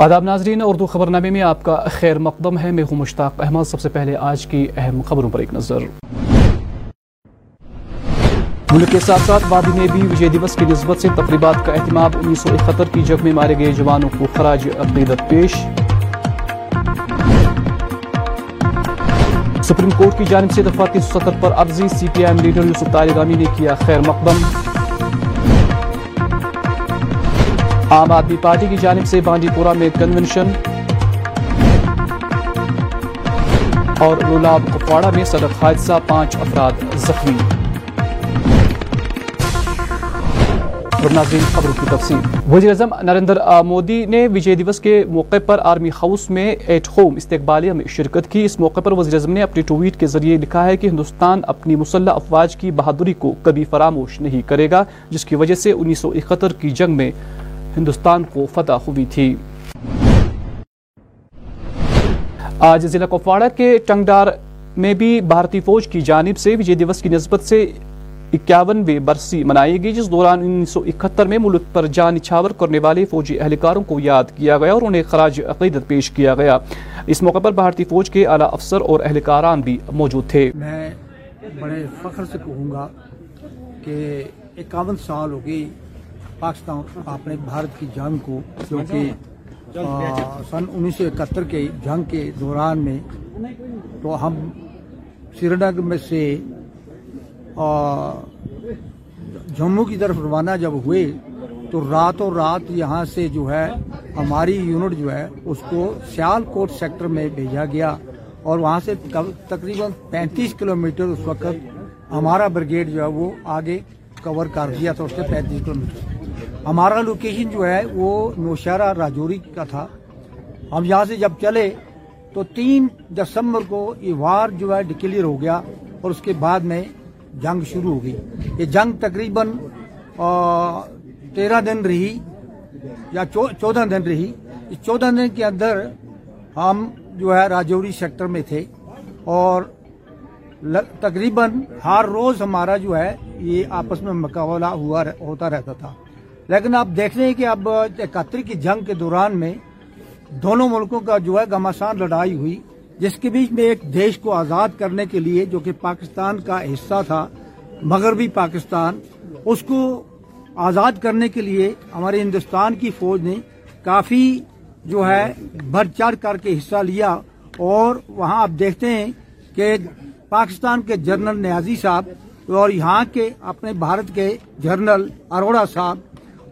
آداب ناظرین، اردو خبر نامے میں آپ کا خیر مقدم ہے۔ میں ہوں مشتاق احمد۔ سب سے پہلے آج کی اہم خبروں پر ایک نظر۔ ملک کے ساتھ ساتھ وادی میں بھی وجے دیوس کی نسبت سے تقریبات کا اہتمام انیس سو اکہتر کی جنگ میں مارے گئے جوانوں کو خراج عقیدت پیش۔ سپریم کورٹ کی جانب سے دفعہ تین سو ستر پر عرضی سی پی ایم لیڈر یوسف طالگامی نے کیا خیر مقدم۔ عام آدمی پارٹی کی جانب سے بانڈی پورہ میں کنونشن اور رولاب کپواڑہ میں سڑک حادثہ پانچ افراد زخمی۔ ناظرین خبروں کی تفصیل۔ وزیر اعظم نریندر مودی نے وجے دیوس کے موقع پر آرمی ہاؤس میں ایٹ ہوم استقبالیہ میں شرکت کی۔ اس موقع پر وزیر اعظم نے اپنی ٹویٹ کے ذریعے لکھا ہے کہ ہندوستان اپنی مسلح افواج کی بہادری کو کبھی فراموش نہیں کرے گا، جس کی وجہ سے انیس سو اکہتر کی جنگ میں ہندوستان کو فتح ہوئی تھی۔ آج ضلع کپواڑہ کے ٹنگڈار میں بھی بھارتی فوج کی جانب سے وجے دیوس کی نسبت سے اکیاونویں برسی منائی گئی، جس دوران انیس سو اکہتر میں ملک پر جان نچھاور کرنے والے فوجی اہلکاروں کو یاد کیا گیا اور انہیں خراج عقیدت پیش کیا گیا۔ اس موقع پر بھارتی فوج کے اعلیٰ افسر اور اہلکاران بھی موجود تھے۔ میں بڑے فخر سے کہوں گا کہ اکاون سال ہو گئی پاکستان اپنے بھارت کی جنگ کو جو کہ سن انیس سو اکہتر کے جنگ کے دوران میں تو ہم سری نگر میں سے جموں کی طرف روانہ جب ہوئے تو راتوں رات یہاں سے جو ہے ہماری یونٹ جو ہے اس کو سیال کوٹ سیکٹر میں بھیجا گیا اور وہاں سے تقریباً پینتیس کلومیٹر اس وقت ہمارا بریگیڈ جو ہے وہ آگے کور کر دیا تھا، اس کے پینتیس کلومیٹر۔ ہمارا لوکیشن جو ہے وہ نوشہرہ راجوری کا تھا۔ ہم یہاں سے جب چلے تو تین دسمبر کو یہ وار جو ہے ڈکلیئر ہو گیا اور اس کے بعد میں جنگ شروع ہو گئی۔ یہ جنگ تقریباً تیرہ دن رہی یا چودہ دن رہی۔ اس چودہ دن کے اندر ہم جو ہے راجوری سیکٹر میں تھے اور تقریباً ہر روز ہمارا جو ہے یہ آپس میں مقابلہ ہوا ہوتا رہتا تھا۔ لیکن آپ دیکھ رہے ہیں کہ اب اکہتر کی جنگ کے دوران میں دونوں ملکوں کا جو ہے گماسان لڑائی ہوئی، جس کے بیچ میں ایک دیش کو آزاد کرنے کے لیے جو کہ پاکستان کا حصہ تھا، مغربی پاکستان، اس کو آزاد کرنے کے لیے ہمارے ہندوستان کی فوج نے کافی جو ہے بڑھ چڑھ کر کے حصہ لیا۔ اور وہاں آپ دیکھتے ہیں کہ پاکستان کے جنرل نیازی صاحب اور یہاں کے اپنے بھارت کے جنرل اروڑا صاحب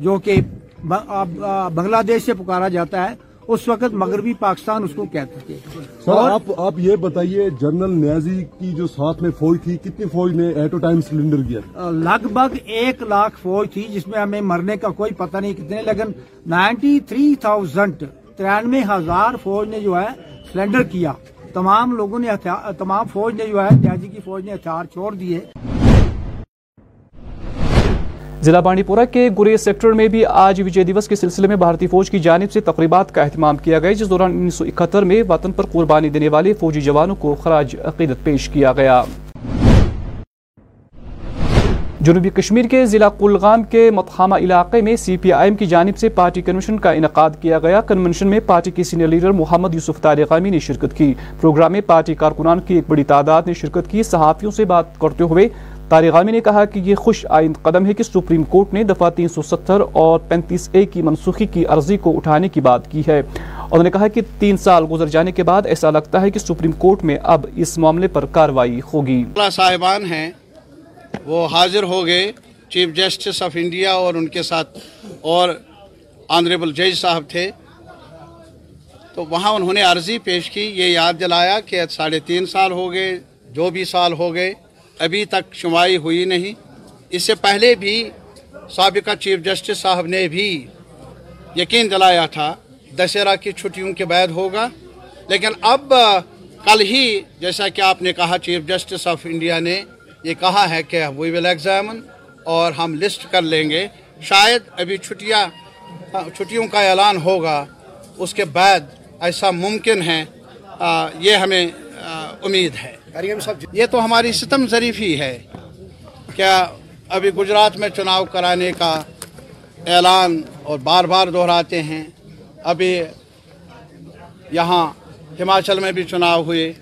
جو کہ بنگلہ دیش سے پکارا جاتا ہے اس وقت مغربی پاکستان اس کو کہتے تھے۔ سر آپ یہ بتائیے جنرل نیازی کی جو ساتھ میں فوج تھی کتنی فوج نے ایٹ او ٹائم سلنڈر کیا؟ لگ بھگ ایک لاکھ فوج تھی جس میں ہمیں مرنے کا کوئی پتہ نہیں کتنے لیکن نائنٹی تھری تھاؤزینڈ ترانوے ہزار فوج نے جو ہے سلنڈر کیا۔ تمام لوگوں نے تمام فوج نے جو ہے نیازی کی فوج نے ہتھیار چھوڑ دیے۔ ضلع بانڈی پورہ کے گریز سیکٹر میں بھی آج وجے دیوس کے سلسلے میں بھارتی فوج کی جانب سے تقریبات کا اہتمام کیا گیا، جس دوران انیس سو اکہتر میں وطن پر قربانی دینے والے فوجی جوانوں کو خراج عقیدت پیش کیا گیا۔ جنوبی کشمیر کے ضلع کلغام کے متحامہ علاقے میں سی پی آئی ایم کی جانب سے پارٹی کنونشن کا انعقاد کیا گیا۔ کنونشن میں پارٹی کے سینئر لیڈر محمد یوسف طارقامی نے شرکت کی۔ پروگرام میں پارٹی کارکنان کی ایک بڑی تعداد نے شرکت کی۔ صحافیوں سے بات کرتے ہوئے طارغامی نے کہا کہ یہ خوش آئند قدم ہے کہ سپریم کورٹ نے دفعہ تین سو ستر اور پینتیس اے کی منسوخی کی عرضی کو اٹھانے کی بات کی ہے۔ انہوں نے کہا کہ تین سال گزر جانے کے بعد ایسا لگتا ہے کہ سپریم کورٹ میں اب اس معاملے پر کاروائی ہوگی۔ صاحبان ہیں، وہ حاضر ہو گئے، چیف جسٹس آف انڈیا اور ان کے ساتھ اور آنریبل جج صاحب تھے۔ تو وہاں انہوں نے عرضی پیش کی، یہ یاد دلایا کہ ساڑھے تین سال ہو گئے، جو بھی سال ہو گئے ابھی تک شمائی ہوئی نہیں۔ اس سے پہلے بھی سابقہ چیف جسٹس صاحب نے بھی یقین دلایا تھا دسہرہ کی چھٹیوں کے بعد ہوگا۔ لیکن اب کل ہی جیسا کہ آپ نے کہا، چیف جسٹس آف انڈیا نے یہ کہا ہے کہ وی ول ایگزامن اور ہم لسٹ کر لیں گے۔ شاید ابھی چھٹیاں، چھٹیوں کا اعلان ہوگا۔ اس کے بعد ایسا ممکن ہے یہ ہمیں امید ہے۔ کریم جی، یہ تو ہماری ستم ظریفی ہے۔ کیا ابھی گجرات میں چناؤ کرانے کا اعلان اور بار بار دہراتے ہیں؟ ابھی یہاں ہماچل میں بھی چناؤ ہوئے۔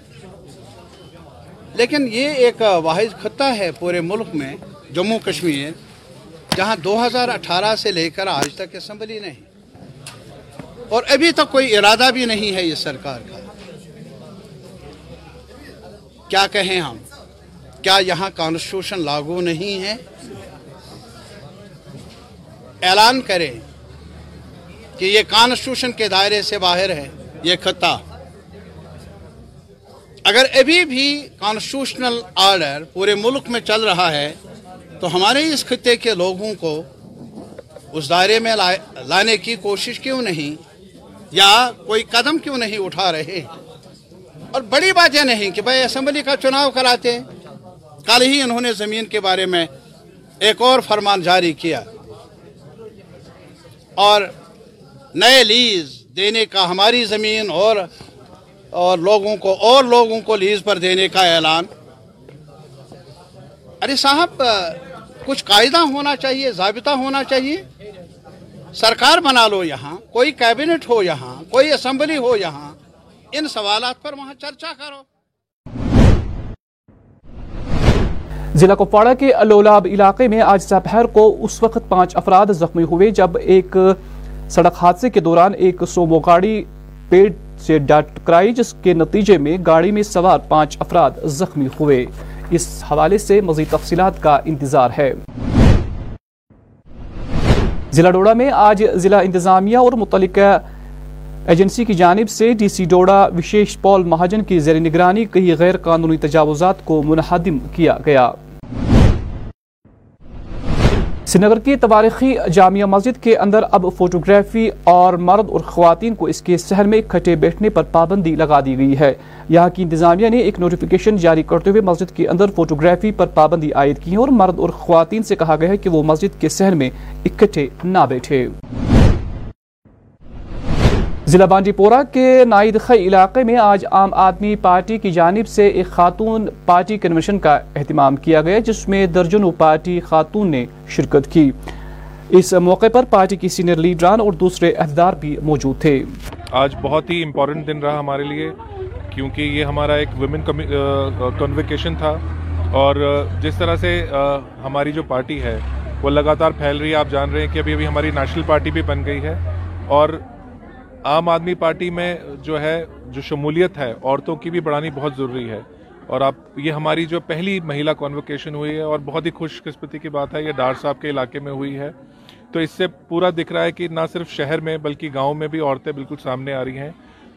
لیکن یہ ایک واحد خطہ ہے پورے ملک میں، جموں کشمیر، جہاں دو ہزار اٹھارہ سے لے کر آج تک اسمبلی نہیں۔ اور ابھی تک کوئی ارادہ بھی نہیں ہے یہ سرکار کا۔ کیا کہیں ہم؟ کیا یہاں کانسٹیوشن لاگو نہیں ہے؟ اعلان کریں کہ یہ کانسٹیوشن کے دائرے سے باہر ہے، یہ خطہ۔ اگر ابھی بھی کانسٹیٹیوشنل آرڈر پورے ملک میں چل رہا ہے، تو ہمارے اس خطے کے لوگوں کو اس دائرے میں لانے کی کوشش کیوں نہیں؟ یا کوئی قدم کیوں نہیں اٹھا رہے؟ اور بڑی بات یہ نہیں کہ بھائی اسمبلی کا چناؤ کراتے کل ہی انہوں نے زمین کے بارے میں ایک اور فرمان جاری کیا۔ اور نئے لیز دینے کا ہماری زمین اور اور لوگوں کو، اور لوگوں کو لیز پر دینے کا اعلان۔ ارے صاحب، کچھ قاعدہ ہونا چاہیے، ضابطہ ہونا چاہیے۔ سرکار بنا لو یہاں، کوئی کیبنٹ ہو یہاں، کوئی اسمبلی ہو یہاں۔ ان سوالات پر وہاں چرچہ کرو۔ ضلع کپواڑہ کے الولاب علاقے میں آج دوپہر کو اس وقت پانچ افراد زخمی ہوئے جب ایک سڑک حادثے کے دوران ایک سومو گاڑی پیڑ سے ٹکرائی جس کے نتیجے میں گاڑی میں سوار پانچ افراد زخمی ہوئے۔ اس حوالے سے مزید تفصیلات کا انتظار ہے۔ ضلع ڈوڑا میں آج ضلع انتظامیہ اور متعلقہ ایجنسی کی جانب سے ڈی سی ڈوڑا وشیش پال مہاجن کی زیر نگرانی کئی غیر قانونی تجاوزات کو منہدم کیا گیا۔ سنگر کی تواریخی جامعہ مسجد کے اندر اب فوٹوگرافی اور مرد اور خواتین کو اس کے سہر میں کھٹے بیٹھنے پر پابندی لگا دی گئی ہے۔ یہاں کی انتظامیہ نے ایک نوٹیفیکیشن جاری کرتے ہوئے مسجد کے اندر فوٹوگرافی پر پابندی عائد کی ہے اور مرد اور خواتین سے کہا گیا ہے کہ وہ مسجد کے سہر میں اکٹھے نہ بیٹھے۔ ضلع بانڈی پورہ کے نائد خی علاقے میں آج عام آدمی پارٹی کی جانب سے ایک خاتون پارٹی کنونشن کا اہتمام کیا گیا، جس میں درجنوں پارٹی خاتون نے شرکت کی۔ اس موقع پر پارٹی کی سینئر لیڈران اور دوسرے عہدیدار بھی موجود تھے۔ آج بہت ہی امپورٹنٹ دن رہا ہمارے لیے، کیونکہ یہ ہمارا ایک ویمن کنوکیشن تھا۔ اور جس طرح سے ہماری جو پارٹی ہے، وہ لگاتار پھیل رہی ہے۔ آپ جان رہے ہیں کہ ابھی ابھی ہماری نیشنل پارٹی بھی بن گئی ہے۔ اور عام آدمی پارٹی میں جو ہے، جو شمولیت ہے، عورتوں کی بھی بڑھانی بہت ضروری ہے۔ اور آپ، یہ ہماری جو پہلی مہیلا کانوکیشن ہوئی ہے اور بہت ہی خوش قسمتی کی بات ہے، یہ ڈار صاحب کے علاقے میں ہوئی ہے۔ تو اس سے پورا دکھ رہا ہے کہ نہ صرف شہر میں بلکہ گاؤں میں بھی عورتیں بالکل سامنے آ رہی ہیں۔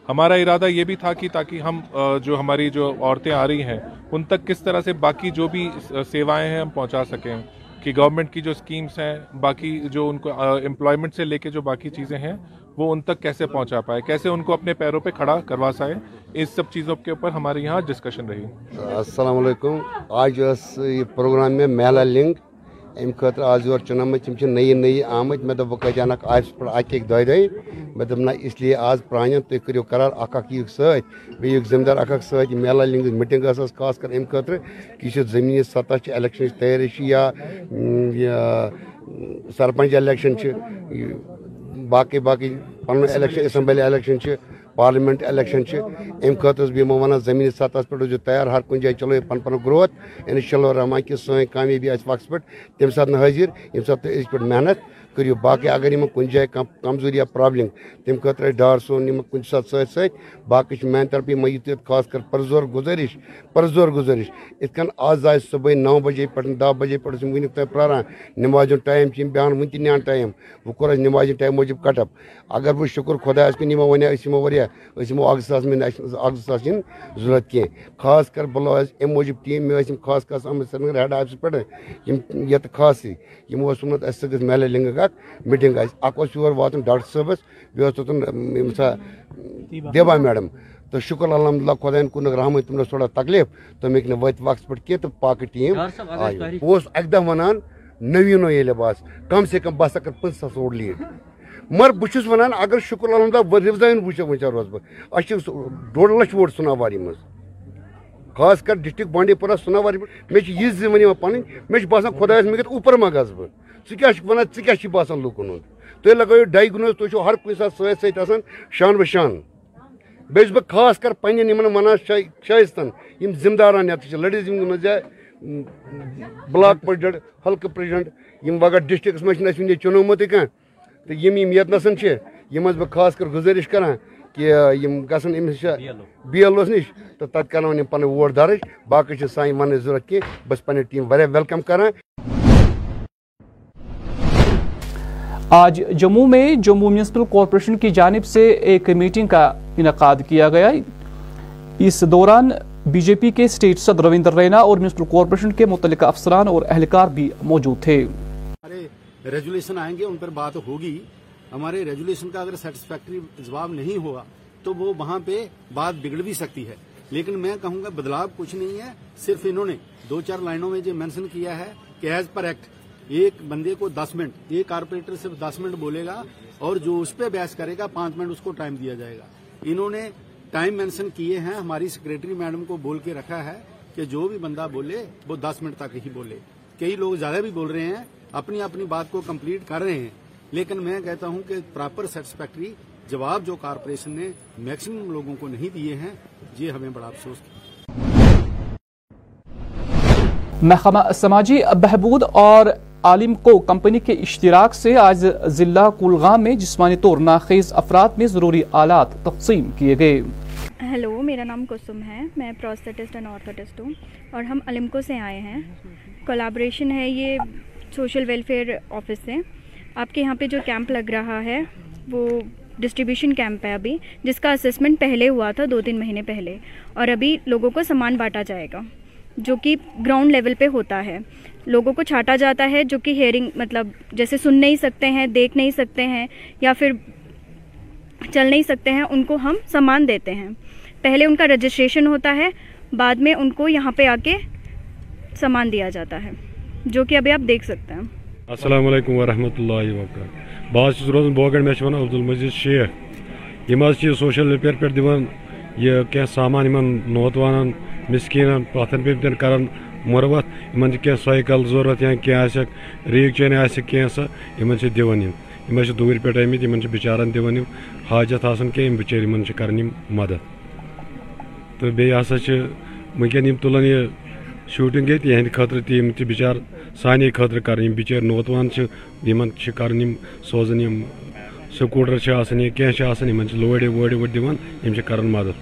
ہمارا ارادہ یہ بھی تھا کہ تاکہ ہم جو ہماری جو عورتیں آ رہی ہیں، ان تک کس طرح سے باقی جو بھی سیوائیں ہیں، ہم پہنچا سکیں۔ کہ گورنمنٹ کی جو سکیمز ہیں، باقی جو ان کو امپلائمنٹ سے لے کے جو باقی چیزیں ہیں وہ ان تک کیسے پہنچا پائے؟ کیسے ان کو اپنے پیروں پہ کھڑا کروا سائے؟ اس سب چیزوں کے اوپر ہمارے یہاں ڈسکشن رہی۔ السلام علیکم۔ آج یہ پروگرام میں میلا لنک امہ خطر آج یور چنمت تم نئی نئی آمت مے دب کت انک آفس پہ اکہ دہ دہی مے دپ نا اس لیے آج پران تھی کرو قرار اک اک یوک ست بیک ذمہ دار اک اک ست میلا لنگ میٹنگ ٲس خاص کر امہ خطر کہ یہ زمینی سطح الیکشن تیاری یا سرپنچ الیکشن باقی باقی پنن election assembly election parliament election امہ خاطر بہ یِمو زمین زٔمیٖنی سطحس پٮ۪ٹھ ٲسۍزیو تیار ہر کن جایہِ چلو پن پن گروتھ اِنشاء اللہ رحمان کہِ سٲنۍ کامیابی آسہِ وقت پٮ۪ٹھ تَمہِ ساتھ حٲضِر ییٚمہِ ساتہٕ تُہۍ أزۍ پٮ۪ٹھ محنت۔ کریو، باقی اگر یمن کن جائے کمزوری یا پرابلم تم خاطر ڈار سون یم کن سات سات ست باقی میان طرف می خاص کر پرزور گزارش پرزور گزارش۔ اس کن آز آئے صبح نو بجے پہ دہ بجے پہ ون تک پراران نماز ٹائم بیان ون تہ نیان ٹائم۔ وہ کور نماز ٹائم موجود کٹ اپ اگر وہ شکر خدا کن یمو ون یمو ویسے یمو ساس ساس ضرورت کی خاص کر بلو ام موجود ٹیم میں خاص خاص آمد سری نگر ہیڈ آفس پہ یہ خاص یمو اوسمت اہس سکت میلے لنگ اکھ میٹنگ اک یور واتن ڈاکٹر صبس بیس توتن یم دیبا میڈم تو شکر الحمد للہ خدین کن رحمت تم تھوڑا تکلیف تم ہیک وت وقت پہ کی تو پاکہ ٹیم بہت اک دہ ونان نوینو یہ لباس کم سے کم بہت کر پنسہ اوڑ لیڈ مگر بس ونان اگر شکر الحمد للہ رِوزائن وٕچھو وٕچھان روز بہٕ اَسہِ ڈوڑ لچھ ووٹ سناواری منٛز خاص کر ڈسٹرک بانڈی پورہ سناواری مجھے یہ چھِ یہِ پن وَنۍ یِوان پَنٕنۍ باسان خۄدایَس مےٚ اوپر ما گژھٕ بہٕ ژٕ کیٛاہ چھُکھ وَنان ژٕ کیٛاہ چھُے باسان لُکَن ہُنٛد تُہۍ لگٲیِو ڈایگنوز تُہۍ چھُو ہر کُنہِ ساتہٕ سۭتۍ سۭتۍ آسان شان بہ شان۔ بیٚیہِ چھُس بہٕ خاص کر پنٛنٮ۪ن یِمَن وَنان شاہ یِم ذِمہٕ داران یَتھ چھِ لٔڈِس منٛز یا بٕلاک پرٛٮ۪زِڈٮ۪نٛٹ حلقہٕ پرٛٮ۪زِڈٮ۪نٛٹ یِم وغٲر ڈِسٹِرٛکَس منٛز چھِنہٕ اَسہِ وٕنہِ چُنومُتٕے کانٛہہ تہٕ یِم یِم ییٚتنَسَن چھِ۔ یِم حظ بہٕ خاص کر گُزٲرِش کَران کہِ یِم گژھن أمِس بی ایل اوس نِش تہٕ تَتہِ کَرناوَن یِم پَنٕنۍ ووٹ درج باقٕے چھِ سانہِ وَننٕچ ضوٚرَتھ کینٛہہ بہٕ چھُس پَنٕنۍ ٹیٖم واریاہ کَران آج جموں میں جموں میونسپل کارپوریشن کی جانب سے ایک میٹنگ کا انعقاد کیا گیا۔ اس دوران بی جے پی کے اسٹیٹ صدر رویندر رینا اور میونسپل کارپوریشن کے متعلقہ افسران اور اہلکار بھی موجود تھے۔ ہمارے ریجولیشن آئیں گے، ان پر بات ہوگی۔ ہمارے ریجولیشن کا اگر سیٹسفیکٹری جواب نہیں ہوا، تو وہ وہاں پہ بات بگڑ بھی سکتی ہے۔ لیکن میں کہوں گا، بدلاؤ کچھ نہیں ہے، صرف انہوں نے دو چار لائنوں میں جو مینشن کیا ہے، کہ ایز پر ایکٹ ایک بندے کو دس منٹ، ایک کارپوریٹر صرف دس منٹ بولے گا اور جو اس پہ بحث کرے گا، پانچ منٹ اس کو ٹائم دیا جائے گا۔ انہوں نے ٹائم مینشن کیے ہیں، ہماری سیکرٹری میڈم کو بول کے رکھا ہے کہ جو بھی بندہ بولے، وہ دس منٹ تک ہی بولے۔ کئی لوگ زیادہ بھی بول رہے ہیں، اپنی اپنی بات کو کمپلیٹ کر رہے ہیں۔ لیکن میں کہتا ہوں کہ پراپر سیٹسفیکٹری جواب جو کارپوریشن نے میکسیمم لوگوں کو نہیں دیے ہیں، یہ ہمیں بڑا افسوس کیا محکمہ سماجی بہبود اور عالم کو کمپنی کے اشتراک سے آج ضلع کلغام میں جسمانی طور ناخیز افراد میں ضروری آلات تقسیم کیے گئے۔ ہیلو، میرا نام کسم ہے۔ میں پروسٹسٹ اینڈ آرتھوٹسٹ ہوں اور ہم علمکو سے آئے ہیں۔ کولابریشن ہے یہ سوشل ویلفیئر آفس سے۔ آپ کے یہاں پہ جو کیمپ لگ رہا ہے، وہ ڈسٹریبیوشن کیمپ ہے ابھی، جس کا اسسمنٹ پہلے ہوا تھا، دو تین مہینے پہلے۔ اور ابھی لوگوں کو سامان بانٹا جائے گا، جو کہ گراؤنڈ لیول پہ ہوتا ہے۔ لوگوں کو چھانٹا جاتا ہے جو کہ ہیئرنگ مطلب جیسے سن نہیں سکتے ہیں، دیکھ نہیں سکتے ہیں یا پھر چل نہیں سکتے ہیں، ان کو ہم سامان دیتے ہیں۔ پہلے ان کا رجسٹریشن ہوتا ہے، بعد میں ان کو یہاں پہ آ کے سامان دیا جاتا ہے، جو کہ ابھی آپ دیکھ سکتے ہیں۔ السلام علیکم ورحمۃ اللہ وبرکاتہ۔ بہت روزان بوگڑ مے عبد المجید شیخ یم سوشل ویلفیئر پہ دان یہ کی سامان ان نوتوان مسکین پتھن پہ کران مروت ان کی سائیکل ضرورت یا کی ریگ چین کی سا ان دان یم۔ دور پہ آمت ان بچارن دان حاجت آسان کی بچار ان کر مدد۔ تو بیٚیہِ ہسا چھِ وٕنکٮ۪ن یِم تُلان یہِ شوٗٹِنٛگ ییٚتہِ، یِہنٛدِ خٲطرٕ تہِ یِم تہِ بِچار سانے خٲطرٕ کَرٕنۍ یِم بِچٲرۍ نوتوان چھِ، یِمن چھِ کَرٕنۍ یِم سوزان یِم سکوٗٹر چھِ آسان یا کینٛہہ چھِ آسان، یِمن چھِ لورِ وورِ وورِ دِوان، یِم چھِ کَران مدد۔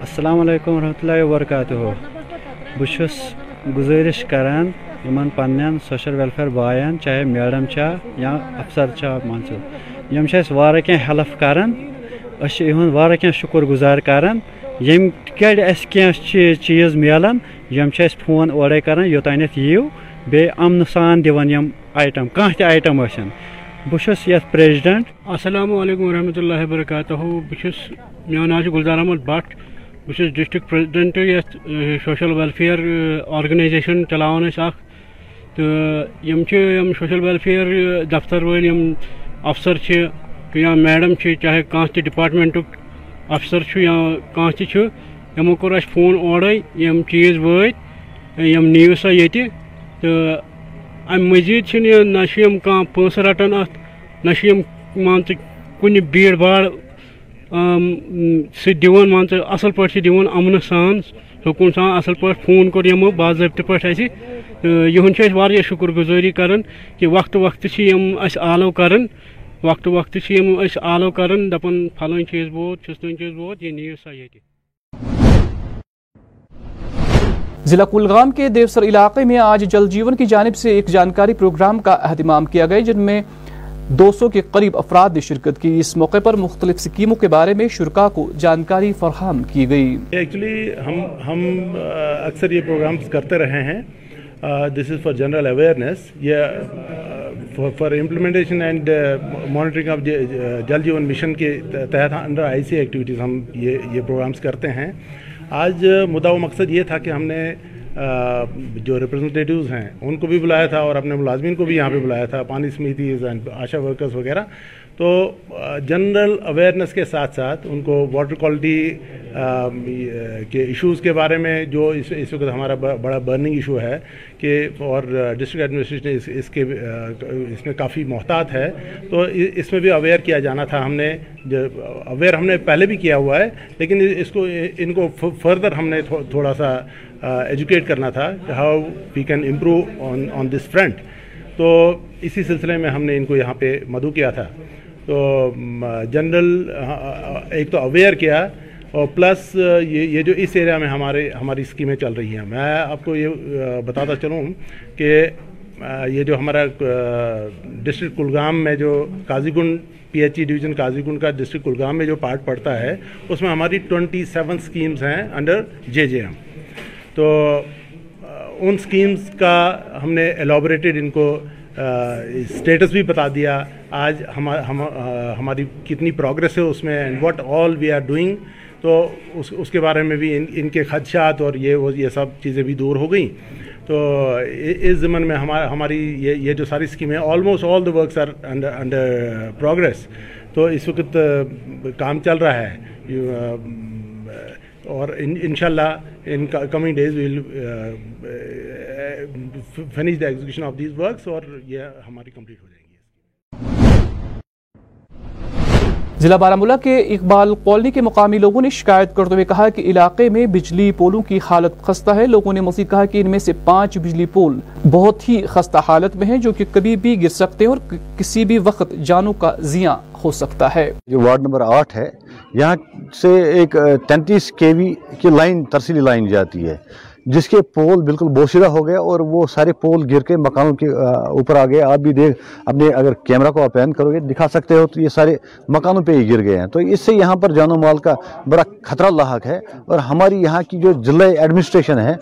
السلام علیکم ورحمۃ اللہ وبرکاتہ۔ بہٕ چھُس گُزٲرِش کران یِمن پننٮ۪ن سوشل ویلفیر باین، چاہے میڈم چھا یا افسر چھا مان ژٕ یِم چھِ اَسہِ واریاہ کینٛہہ ہیلپ کران أسۍ چھِ یِہُنٛد واریاہ کینٛہہ شُکُر گُزار کران یم کڑ اس چیز ملان یم فون اورے کران یوتانیتھ یِیو۔ بیٚیہِ امن سان دِوان یم آیٹم کانٛہہ تہِ آیٹم ٲسِن بہٕ چھُس پریزڈنٹ السلام علیکم ورحمۃ اللہ وبرکاتہ بہٕ چھُس میون ناو چھُ گُلزار احمد بٹ۔ بہٕ چھُس ڈسٹرک پریزڈنٹ یتھ سوشل ویلفیر آرگنایزیشن چلاوان أسۍ اکھ سوشل ویلفیر دفتر وٲلۍ یِم افسر یا میڈم چاہے کانٛہہ تہِ ڈپارٹمنٹُک افسر یا کانٛہہ تہِ یِمو کوٚر فون اورے یِم چیٖز وٲتۍ یِم نِیِو سا ییٚتہِ تہٕ اَمہِ مٔزیٖد چھِنہٕ یہِ نہ چھِ یِم کانٛہہ پونٛسہٕ نہ مان ژٕ کُنہِ بھیٖڑ باڑ سۭتۍ دِوان مان ژٕ، اَصٕل پٲٹھۍ چھِ دِوان اَمنہٕ سان سکوٗن سان، اَصٕل پٲٹھۍ فون کوٚر یِمو، باضٲبطہٕ پٲٹھۍ اَسہِ۔ یِہُنٛد چھِ أسۍ واریاہ شُکُر گُزٲری کَران کہِ وقتہٕ وقتہٕ چھِ یِم اَسہِ آلو کَران۔ وقتہٕ وقتہٕ چھِ یِم أسۍ آلو کَران۔ دَپان پھلٲنۍ چیٖز ووت فِستٲنۍ چیٖز ووت یہِ نِیِو سا ییٚتہِ۔ ضلع کلگام کے دیوسر علاقے میں آج جل جیون کی جانب سے ایک جانکاری پروگرام کا اہتمام کیا گیا، جن میں دو سو کے قریب افراد نے شرکت کی۔ اس موقع پر مختلف سکیموں کے بارے میں شرکا کو جانکاری فراہم کی گئی۔ ایکچولی ہم ہم اکثر یہ پروگرامز کرتے رہے ہیں۔ This is for general awareness یہ for implementation and monitoring of Jal Jeevan mission کے تحت انڈر آئی سی ایکٹیویٹیز ہم یہ یہ پروگرامز کرتے ہیں۔ آج مدعا و مقصد یہ تھا کہ ہم نے جو ریپرزنٹیٹیوز ہیں ان کو بھی بلایا تھا اور اپنے ملازمین کو بھی یہاں پہ بلایا تھا پانی سمیتیز اینڈ آشا ورکرز وغیرہ۔ تو جنرل اویئرنیس کے ساتھ ساتھ ان کو واٹر کوالٹی کے ایشوز کے بارے میں جو اس اس وقت ہمارا بڑا برننگ ایشو ہے کہ اور ڈسٹرکٹ ایڈمنسٹریشن اس اس کے اس میں کافی محتاط ہے۔ تو اس میں بھی اویئر کیا جانا تھا ہم نے اویئر ہم نے پہلے بھی کیا ہوا ہے لیکن اس کو ان کو فردر ہم نے تھوڑا سا ایجوکیٹ کرنا تھا کہ how we can improve on on this front تو اسی سلسلے میں ہم نے ان کو یہاں پہ مدعو کیا تھا۔ تو جنرل ایک تو اویئر کیا اور پلس یہ یہ جو اس ایریا میں ہمارے، ہماری اسکیمیں چل رہی ہیں۔ میں آپ کو یہ بتاتا چلوں کہ یہ جو ہمارا ڈسٹرکٹ کلگام میں جو قاضی گنڈ پی ایچ ای ڈویژن قاضی گنڈ کا ڈسٹرکٹ کلگام میں جو پارٹ پڑتا ہے، اس میں ہماری ٹونٹی سیون اسکیمس ہیں انڈر جے جے ایم تو ان سکیمز کا ہم نے الیبوریٹڈ ان کو اسٹیٹس بھی بتا دیا۔ آج ہماری کتنی پروگرس ہے اس میں and what all we are doing تو اس اس کے بارے میں بھی ان ان کے خدشات اور یہ، وہ، یہ سب چیزیں بھی دور ہو گئیں۔ تو اس ضمن میں ہماری یہ یہ جو ساری اسکیمیں almost all the works are under under progress تو اس وقت کام چل رہا ہے۔ اور انشاءاللہ in coming days will finish the execution of these works اور یہ ہماری کمپلیٹ ہو جائیں گی۔ ضلع بارہ کے اقبال کالونی کے مقامی لوگوں نے شکایت کرتے ہوئے کہا کہ علاقے میں بجلی پولوں کی حالت خستہ ہے۔ لوگوں نے مزید کہا کہ ان میں سے پانچ بجلی پول بہت ہی خستہ حالت میں ہیں جو کہ کبھی بھی گر سکتے ہیں اور کسی بھی وقت جانوں کا زیاں ہو سکتا ہے۔ جو وارڈ نمبر آٹھ ہے یہاں سے ایک تینتیس کے وی کی لائن ترسیلی لائن جاتی ہے۔ جس کے پول بالکل بوشیدہ ہو گئے اور وہ سارے پول گر کے مکانوں کے اوپر آ گئے۔ آپ بھی دیکھ اپنے اگر کیمرہ کو آپ پین کرو گے، دکھا سکتے ہو تو یہ سارے مکانوں پہ ہی گر گئے ہیں۔ تو اس سے یہاں پر جان و مال کا بڑا خطرہ لاحق ہے اور ہماری یہاں کی جو ضلع ایڈمنسٹریشن ہے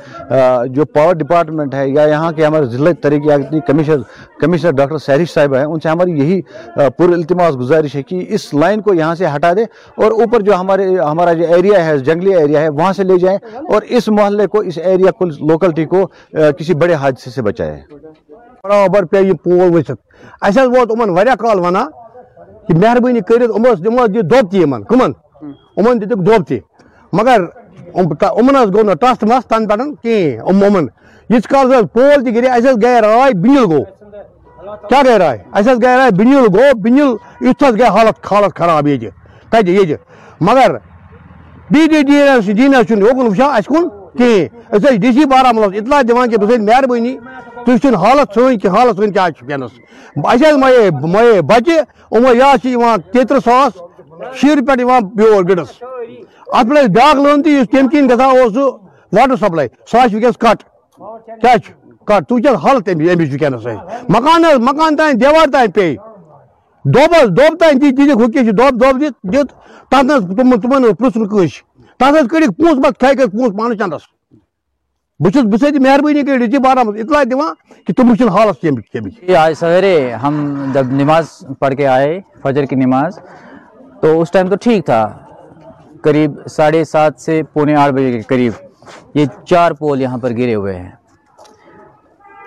جو پاور ڈپارٹمنٹ ہے یا یہاں کے ہمارے ضلع ترقیاتی کمشنر کمشنر ڈاکٹر سہرش صاحب ہیں، ان سے ہماری یہی پر التماس گزارش ہے کہ اس لائن کو یہاں سے ہٹا دے اور اوپر جو ہمارے، ہمارا جو ایریا ہے، جنگلی ایریا ہے، وہاں سے لے جائیں اور اس محلے کو، اس ایریا شہر یا کل لوکلٹی کو کسی بڑے حادثے سے بچائے۔ برابر پہ یہ پول وچھت اس ووت ان وایا کال ونان کہ مہربانی کرت ہم دمو یہ دب تہ ان کمن؟ ان دتک دب تہ مگر ان گو نا ٹس مس تن پہ کھین ان یت کال پول تی گرے اس گئے رائے بنل گو۔ کیا گئے رائے؟ اس گئے رائے بنل گو بنل یت گئے حالت حالت خراب یہ۔ کتہ یہ مگر D D D S D S اوکن وچان اس جی کن کہین ڈی سی بارہمولہ اطلاع دان کہ مہربانی تھی حالت سن کہ حالت سن کیا شپینس بچہ ہم یہ تیتہ ساس شیر پہ پیور گڈس ات پہ لون تھی تم کن گا سہ واٹر سپلائی سہ وس کٹ کیا کٹ تھی حل مکان مکان تین دیوار تین پے دب دب تین دِتھ دب دب دِتھ دِتھ تمہن تس حظ کڑکھ پونس پتہ کھے کر پونس چندس۔ بہت بہ مہربانی کر ڈی بارہ اطلاع دیوان کہ تم چھن حالت یہ آج سویرے، ہم جب نماز پڑھ کے آئے، فجر کی نماز، تو اس ٹائم تو ٹھیک تھا۔ قریب ساڑھے سات سے پونے آٹھ بجے کے قریب یہ چار پول یہاں پر گرے ہوئے ہیں۔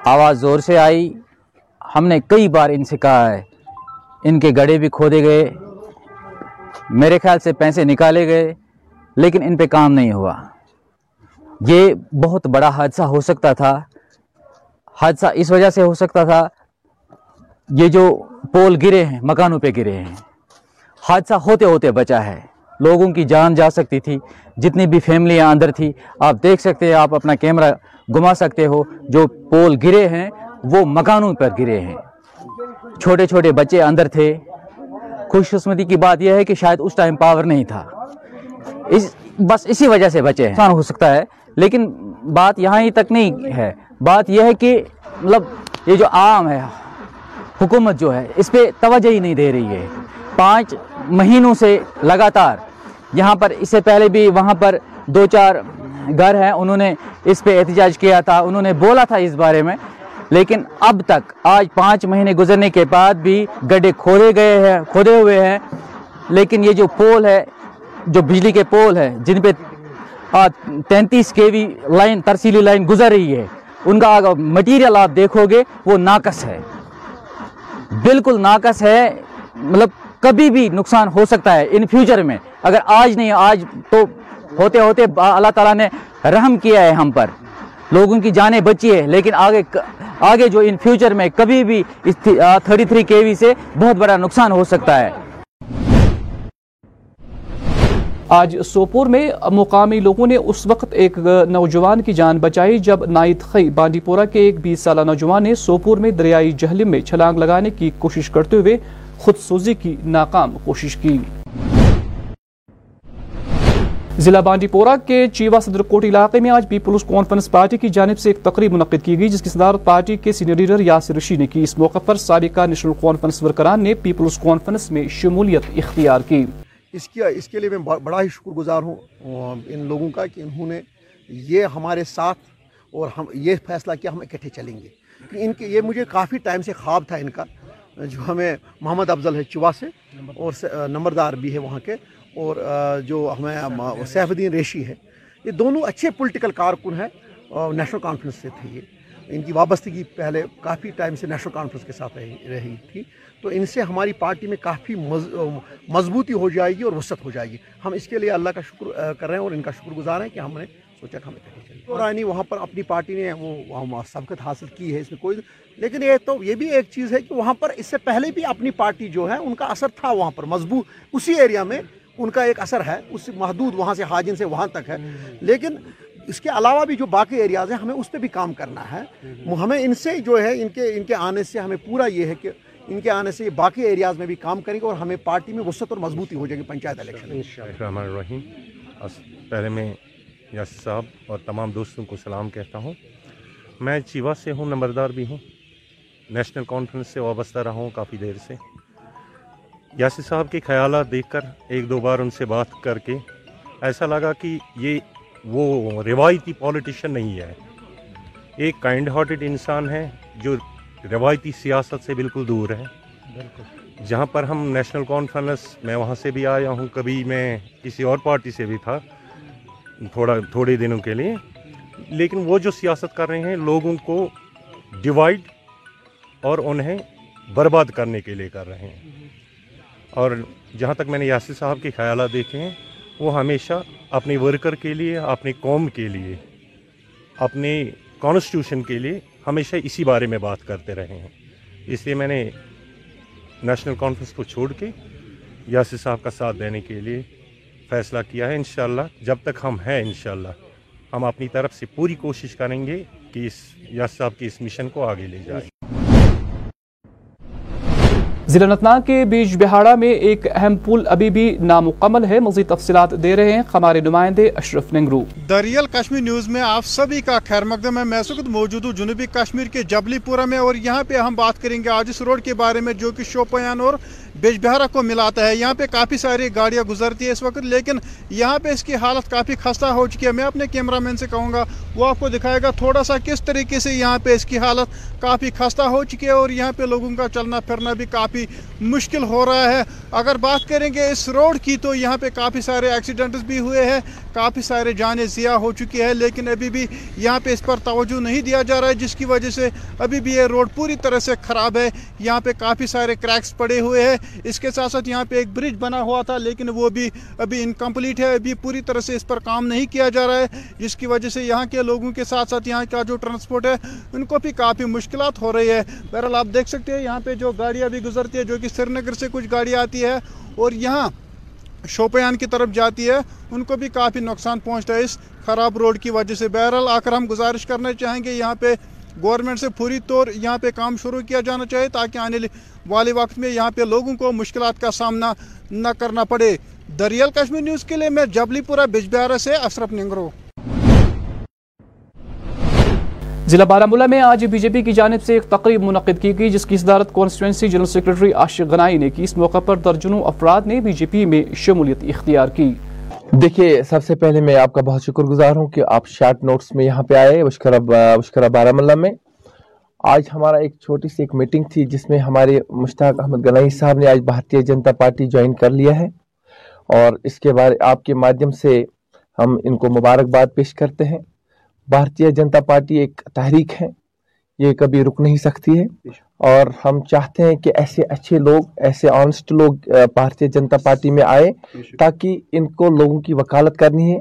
آواز زور سے آئی۔ ہم نے کئی بار ان سے کہا ہے، ان کے گڑے بھی کھودے گئے، میرے خیال سے پیسے نکالے گئے۔ لیکن ان پہ کام نہیں ہوا۔ یہ بہت بڑا حادثہ ہو سکتا تھا۔ حادثہ اس وجہ سے ہو سکتا تھا، یہ جو پول گرے ہیں، مکانوں پہ گرے ہیں۔ حادثہ ہوتے ہوتے بچا ہے۔ لوگوں کی جان جا سکتی تھی۔ جتنی بھی فیملیاں اندر تھی، آپ دیکھ سکتے ہیں، آپ اپنا کیمرہ گما سکتے ہو۔ جو پول گرے ہیں، وہ مکانوں پر گرے ہیں۔ چھوٹے چھوٹے بچے اندر تھے۔ خوش قسمتی کی بات یہ ہے کہ شاید اس ٹائم پاور نہیں تھا۔ اس بس اسی وجہ سے بچے ہیں۔ ہاں، ہو سکتا ہے۔ لیکن بات یہاں ہی تک نہیں ہے۔ بات یہ ہے کہ مطلب یہ جو عام ہے، حکومت جو ہے، اس پہ توجہ ہی نہیں دے رہی ہے۔ پانچ مہینوں سے لگاتار یہاں پر، اس سے پہلے بھی وہاں پر دو چار گھر ہیں۔ انہوں نے اس پہ احتجاج کیا تھا۔ انہوں نے بولا تھا اس بارے میں۔ لیکن اب تک، آج پانچ مہینے گزرنے کے بعد بھی گڑے کھودے گئے ہیں، کھودے ہوئے ہیں۔ لیکن یہ جو پول ہے جو بجلی کے پول ہیں، جن پہ تینتیس کے وی لائن، ترسیلی لائن گزر رہی ہے، ان کا مٹیریل آپ دیکھو گے، وہ ناقص ہے۔ بالکل ناقص ہے مطلب کبھی بھی نقصان ہو سکتا ہے ان فیوچر میں۔ اگر آج نہیں، آج تو ہوتے ہوتے اللہ تعالیٰ نے رحم کیا ہے ہم پر۔ لوگوں کی جانیں بچی ہے لیکن آگے آگے جو ان فیوچر میں کبھی بھی تھرٹی تھری کے وی سے بہت بڑا نقصان ہو سکتا ہے۔ آج سوپور میں مقامی لوگوں نے اس وقت ایک نوجوان کی جان بچائی جب نائت خی بانڈی پورہ کے ایک بیس سالہ نوجوان نے سوپور میں دریائی جہلم میں چھلانگ لگانے کی کوشش کرتے ہوئے خود سوزی کی ناکام کوشش کی۔ ضلع بانڈی پورہ کے چیوا صدر کوٹ علاقے میں آج پیپلز کانفرنس پارٹی کی جانب سے ایک تقریب منعقد کی گئی، جس کی صدارت پارٹی کے سینئر لیڈر یاسر رشی نے کی۔ اس موقع پر سابقہ نیشنل کانفرنس ورکران نے پیپلز کانفرنس میں شمولیت اختیار کی۔ اس کی اس کے لیے میں بڑا ہی شکر گزار ہوں ان لوگوں کا کہ انہوں نے یہ ہمارے ساتھ اور ہم یہ فیصلہ کیا، ہم اکٹھے چلیں گے۔ ان کے یہ مجھے کافی ٹائم سے خواب تھا ان کا، جو ہمیں محمد افضل ہے چوا سے، اور نمبردار بھی ہے وہاں کے، اور جو ہمیں سیف الدین ریشی ہے۔ یہ دونوں اچھے پولیٹیکل کارکن ہیں نیشنل کانفرنس سے تھے یہ۔ ان کی وابستگی پہلے کافی ٹائم سے نیشنل کانفرنس کے ساتھ رہی تھی۔ تو ان سے ہماری پارٹی میں کافی مضبوطی ہو جائے گی اور وسعت ہو جائے گی۔ ہم اس کے لیے اللہ کا شکر کر رہے ہیں اور ان کا شکر گزار ہیں کہ ہم نے سوچا کہ ہمیں اور آئینی وہاں پر اپنی پارٹی نے وہ سبقت حاصل کی ہے اس میں کوئی، لیکن یہ تو، یہ بھی ایک چیز ہے کہ وہاں پر اس سے پہلے بھی اپنی پارٹی جو ہے ان کا اثر تھا وہاں پر، مضبوط، اسی ایریا میں ان کا ایک اثر ہے، اس محدود وہاں سے حاجن سے وہاں تک ہے۔ لیکن اس کے علاوہ بھی جو باقی ایریاز ہیں، ہمیں اس پہ بھی کام کرنا ہے۔ ہمیں ان سے جو ہے، ان کے ان کے آنے سے ہمیں پورا یہ ہے کہ ان کے آنے سے باقی ایریاز میں بھی کام کریں گے اور ہمیں پارٹی میں وسعت اور مضبوطی ہو جائے گی پنچایت الیکشن الرحمن الرحیم۔ پہلے میں یاسر صاحب اور تمام دوستوں کو سلام کہتا ہوں۔ میں چیوا سے ہوں، نمبردار بھی ہوں۔ نیشنل کانفرنس سے وابستہ رہا ہوں کافی دیر سے۔ یاسر صاحب کے خیالات دیکھ کر ایک دو بار ان سے بات کر کے ایسا لگا کہ یہ وہ روایتی پولیٹیشین نہیں ہے۔ ایک کائنڈ ہارٹڈ انسان ہے جو روایتی سیاست سے بالکل دور ہے جہاں پر ہم نیشنل کانفرنس میں وہاں سے بھی آیا ہوں کبھی میں کسی اور پارٹی سے بھی تھا تھوڑا تھوڑے دنوں کے لیے۔ لیکن وہ جو سیاست کر رہے ہیں لوگوں کو ڈیوائڈ اور انہیں برباد کرنے کے لیے کر رہے ہیں۔ اور جہاں تک میں نے یاسر صاحب کے خیالات دیکھے ہیں وہ ہمیشہ اپنے ورکر کے لیے اپنی قوم کے لیے اپنے کانسٹیوشن کے لیے ہمیشہ اسی بارے میں بات کرتے رہے ہیں۔ اس لیے میں نے نیشنل کانفرنس کو چھوڑ کے یاسر صاحب کا ساتھ دینے کے لیے فیصلہ کیا ہے۔ انشاءاللہ جب تک ہم ہیں، انشاءاللہ ہم اپنی طرف سے پوری کوشش کریں گے کہ اس یاسر صاحب کی اس مشن کو آگے لے جائیں۔ ضلع نتنا کے بیج بہاڑا میں ایک اہم پل ابھی بھی نامکمل ہے۔ مزید تفصیلات دے رہے ہیں ہمارے نمائندے اشرف ننگرو۔ دریال کشمیر نیوز میں آپ سبھی کا خیر مقدم ہے۔ میں سکت موجود ہوں جنوبی کشمیر کے جبلی پورہ میں اور یہاں پہ ہم بات کریں گے آج اس روڈ کے بارے میں جو کہ شوپیان اور بیج بہارا کو ملاتا ہے۔ یہاں پہ کافی ساری گاڑیاں گزرتی ہے اس وقت، لیکن یہاں پہ اس کی حالت کافی خستہ ہو چکی ہے۔ میں اپنے کیمرہ مین سے کہوں گا، وہ آپ کو دکھائے گا تھوڑا سا کس طریقے سے یہاں پہ اس کی حالت کافی خستہ ہو چکی ہے اور یہاں پہ لوگوں کا چلنا پھرنا بھی کافی مشکل ہو رہا ہے۔ اگر بات کریں گے اس روڈ کی، تو یہاں پہ کافی سارے ایکسیڈنٹس بھی ہوئے ہیں، کافی سارے جانیں ضیاع ہو چکی ہے لیکن ابھی بھی یہاں پہ اس پر توجہ نہیں دیا جا رہا ہے، جس کی وجہ سے ابھی بھی یہ روڈ پوری طرح سے خراب ہے۔ یہاں پہ کافی سارے کریکس پڑے ہوئے ہیں۔ اس کے ساتھ ساتھ یہاں پہ ایک برج بنا ہوا تھا، لیکن وہ بھی ابھی انکمپلیٹ ہے، ابھی پوری طرح سے اس پر کام نہیں کیا جا رہا ہے، جس کی وجہ سے یہاں کے لوگوں کے ساتھ ساتھ یہاں کا جو ٹرانسپورٹ ہے، ان کو بھی کافی مشکلات ہو رہی ہے۔ بہرحال آپ دیکھ سکتے ہیں، یہاں پہ جو گاڑیاں بھی گزرتی ہے جو کہ سری نگر سے کچھ گاڑی آتی ہے اور یہاں شوپیان کی طرف جاتی ہے، ان کو بھی کافی نقصان پہنچتا ہے۔ اس خراب روڈ کی وجہ سے بہرحال آ کر ہم گزارش کرنا چاہیں گے، یہاں پہ گورنمنٹ سے پوری طور یہاں پہ کام شروع کیا جانا چاہیے تاکہ آنے والے وقت میں یہاں پہ لوگوں کو مشکلات کا سامنا نہ کرنا پڑے۔ دریال کشمیر نیوز کے لیے میں جبلی پورہ، بجبیارہ سے اشرف ننگرو۔ ضلع بارہ مولہ میں آج بی جے پی کی جانب سے ایک تقریب منعقد کی گئی، جس کی صدارت کانسٹیچوئنسی جنرل سیکرٹری عاشق غنائی نے کی۔ اس موقع پر درجنوں افراد نے بی جے پی میں شمولیت اختیار کی۔ دیکھیے، سب سے پہلے میں آپ کا بہت شکر گزار ہوں کہ آپ شارٹ نوٹس میں یہاں پہ آئے، وشکرہ بارہ ملہ میں۔ آج ہمارا ایک چھوٹی سی ایک میٹنگ تھی، جس میں ہمارے مشتاق احمد گنائی صاحب نے آج بھارتیہ جنتا پارٹی جوائن کر لیا ہے۔ اور اس کے بارے، آپ کے مادھیم سے ہم ان کو مبارکباد پیش کرتے ہیں۔ بھارتیہ جنتا پارٹی ایک تحریک ہے۔ یہ کبھی رک نہیں سکتی ہے۔ اور ہم چاہتے ہیں کہ ایسے اچھے لوگ، ایسے آنسٹ لوگ بھارتیہ جنتا پارٹی میں آئے تاکہ ان کو لوگوں کی وکالت کرنی ہے۔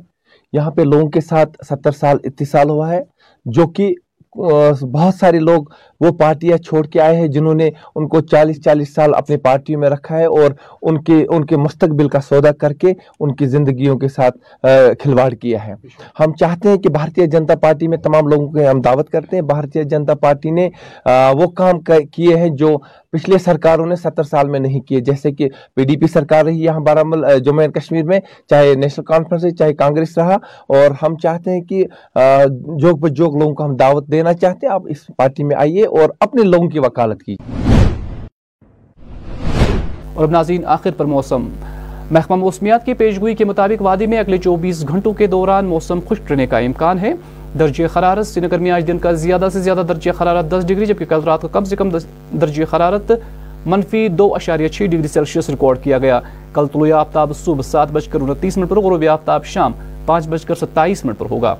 یہاں پہ لوگوں کے ساتھ ستر سال اتصال ہوا ہے، جو کہ بہت سارے لوگ وہ پارٹیاں چھوڑ کے آئے ہیں جنہوں نے ان کو چالیس چالیس سال اپنی پارٹیوں میں رکھا ہے اور ان کے ان کے مستقبل کا سودا کر کے ان کی زندگیوں کے ساتھ کھلواڑ کیا ہے۔ ہم چاہتے ہیں کہ بھارتیہ جنتا پارٹی میں تمام لوگوں کو ہم دعوت کرتے ہیں۔ بھارتیہ جنتا پارٹی نے وہ کام کیے ہیں جو پچھلے سرکاروں نے ستر سال میں نہیں کیے، جیسے کہ پی ڈی پی سرکار رہی، یہاں بارہ مل جموں اینڈ کشمیر میں، چاہے نیشنل کانفرنس چاہے کانگریس رہا۔ اور ہم چاہتے ہیں کہ جوک بجوک لوگوں کو ہم دعوت دینا چاہتے ہیں، آپ اس پارٹی میں آئیے اور اپنے لوگوں کی وکالت کی اور اب ناظرین، آخر پر موسم۔ محکمہ موسمیات کی پیشگوئی کے مطابق وادی میں اگلے چوبیس گھنٹوں کے دوران موسم خشک رہنے کا امکان ہے۔ درجہ حرارت سری نگر میں آج دن کا زیادہ سے زیادہ درجہ حرارت دس ڈگری، جبکہ کل رات کا کم سے کم درجہ حرارت منفی دو اشاریہ چھ ڈگری سیلسیس ریکارڈ کیا گیا۔ کل طلوع آفتاب صبح سات بج کر انتیس منٹ پر، غروب آفتاب شام پانچ بج کر ستائیس منٹ پر ہوگا۔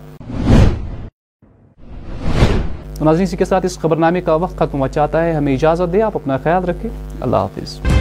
ناظرین، اسی کے ساتھ اس خبرنامے کا وقت ختم ہوا چاہتا ہے۔ ہمیں اجازت دے آپ اپنا خیال رکھیں۔ اللہ حافظ۔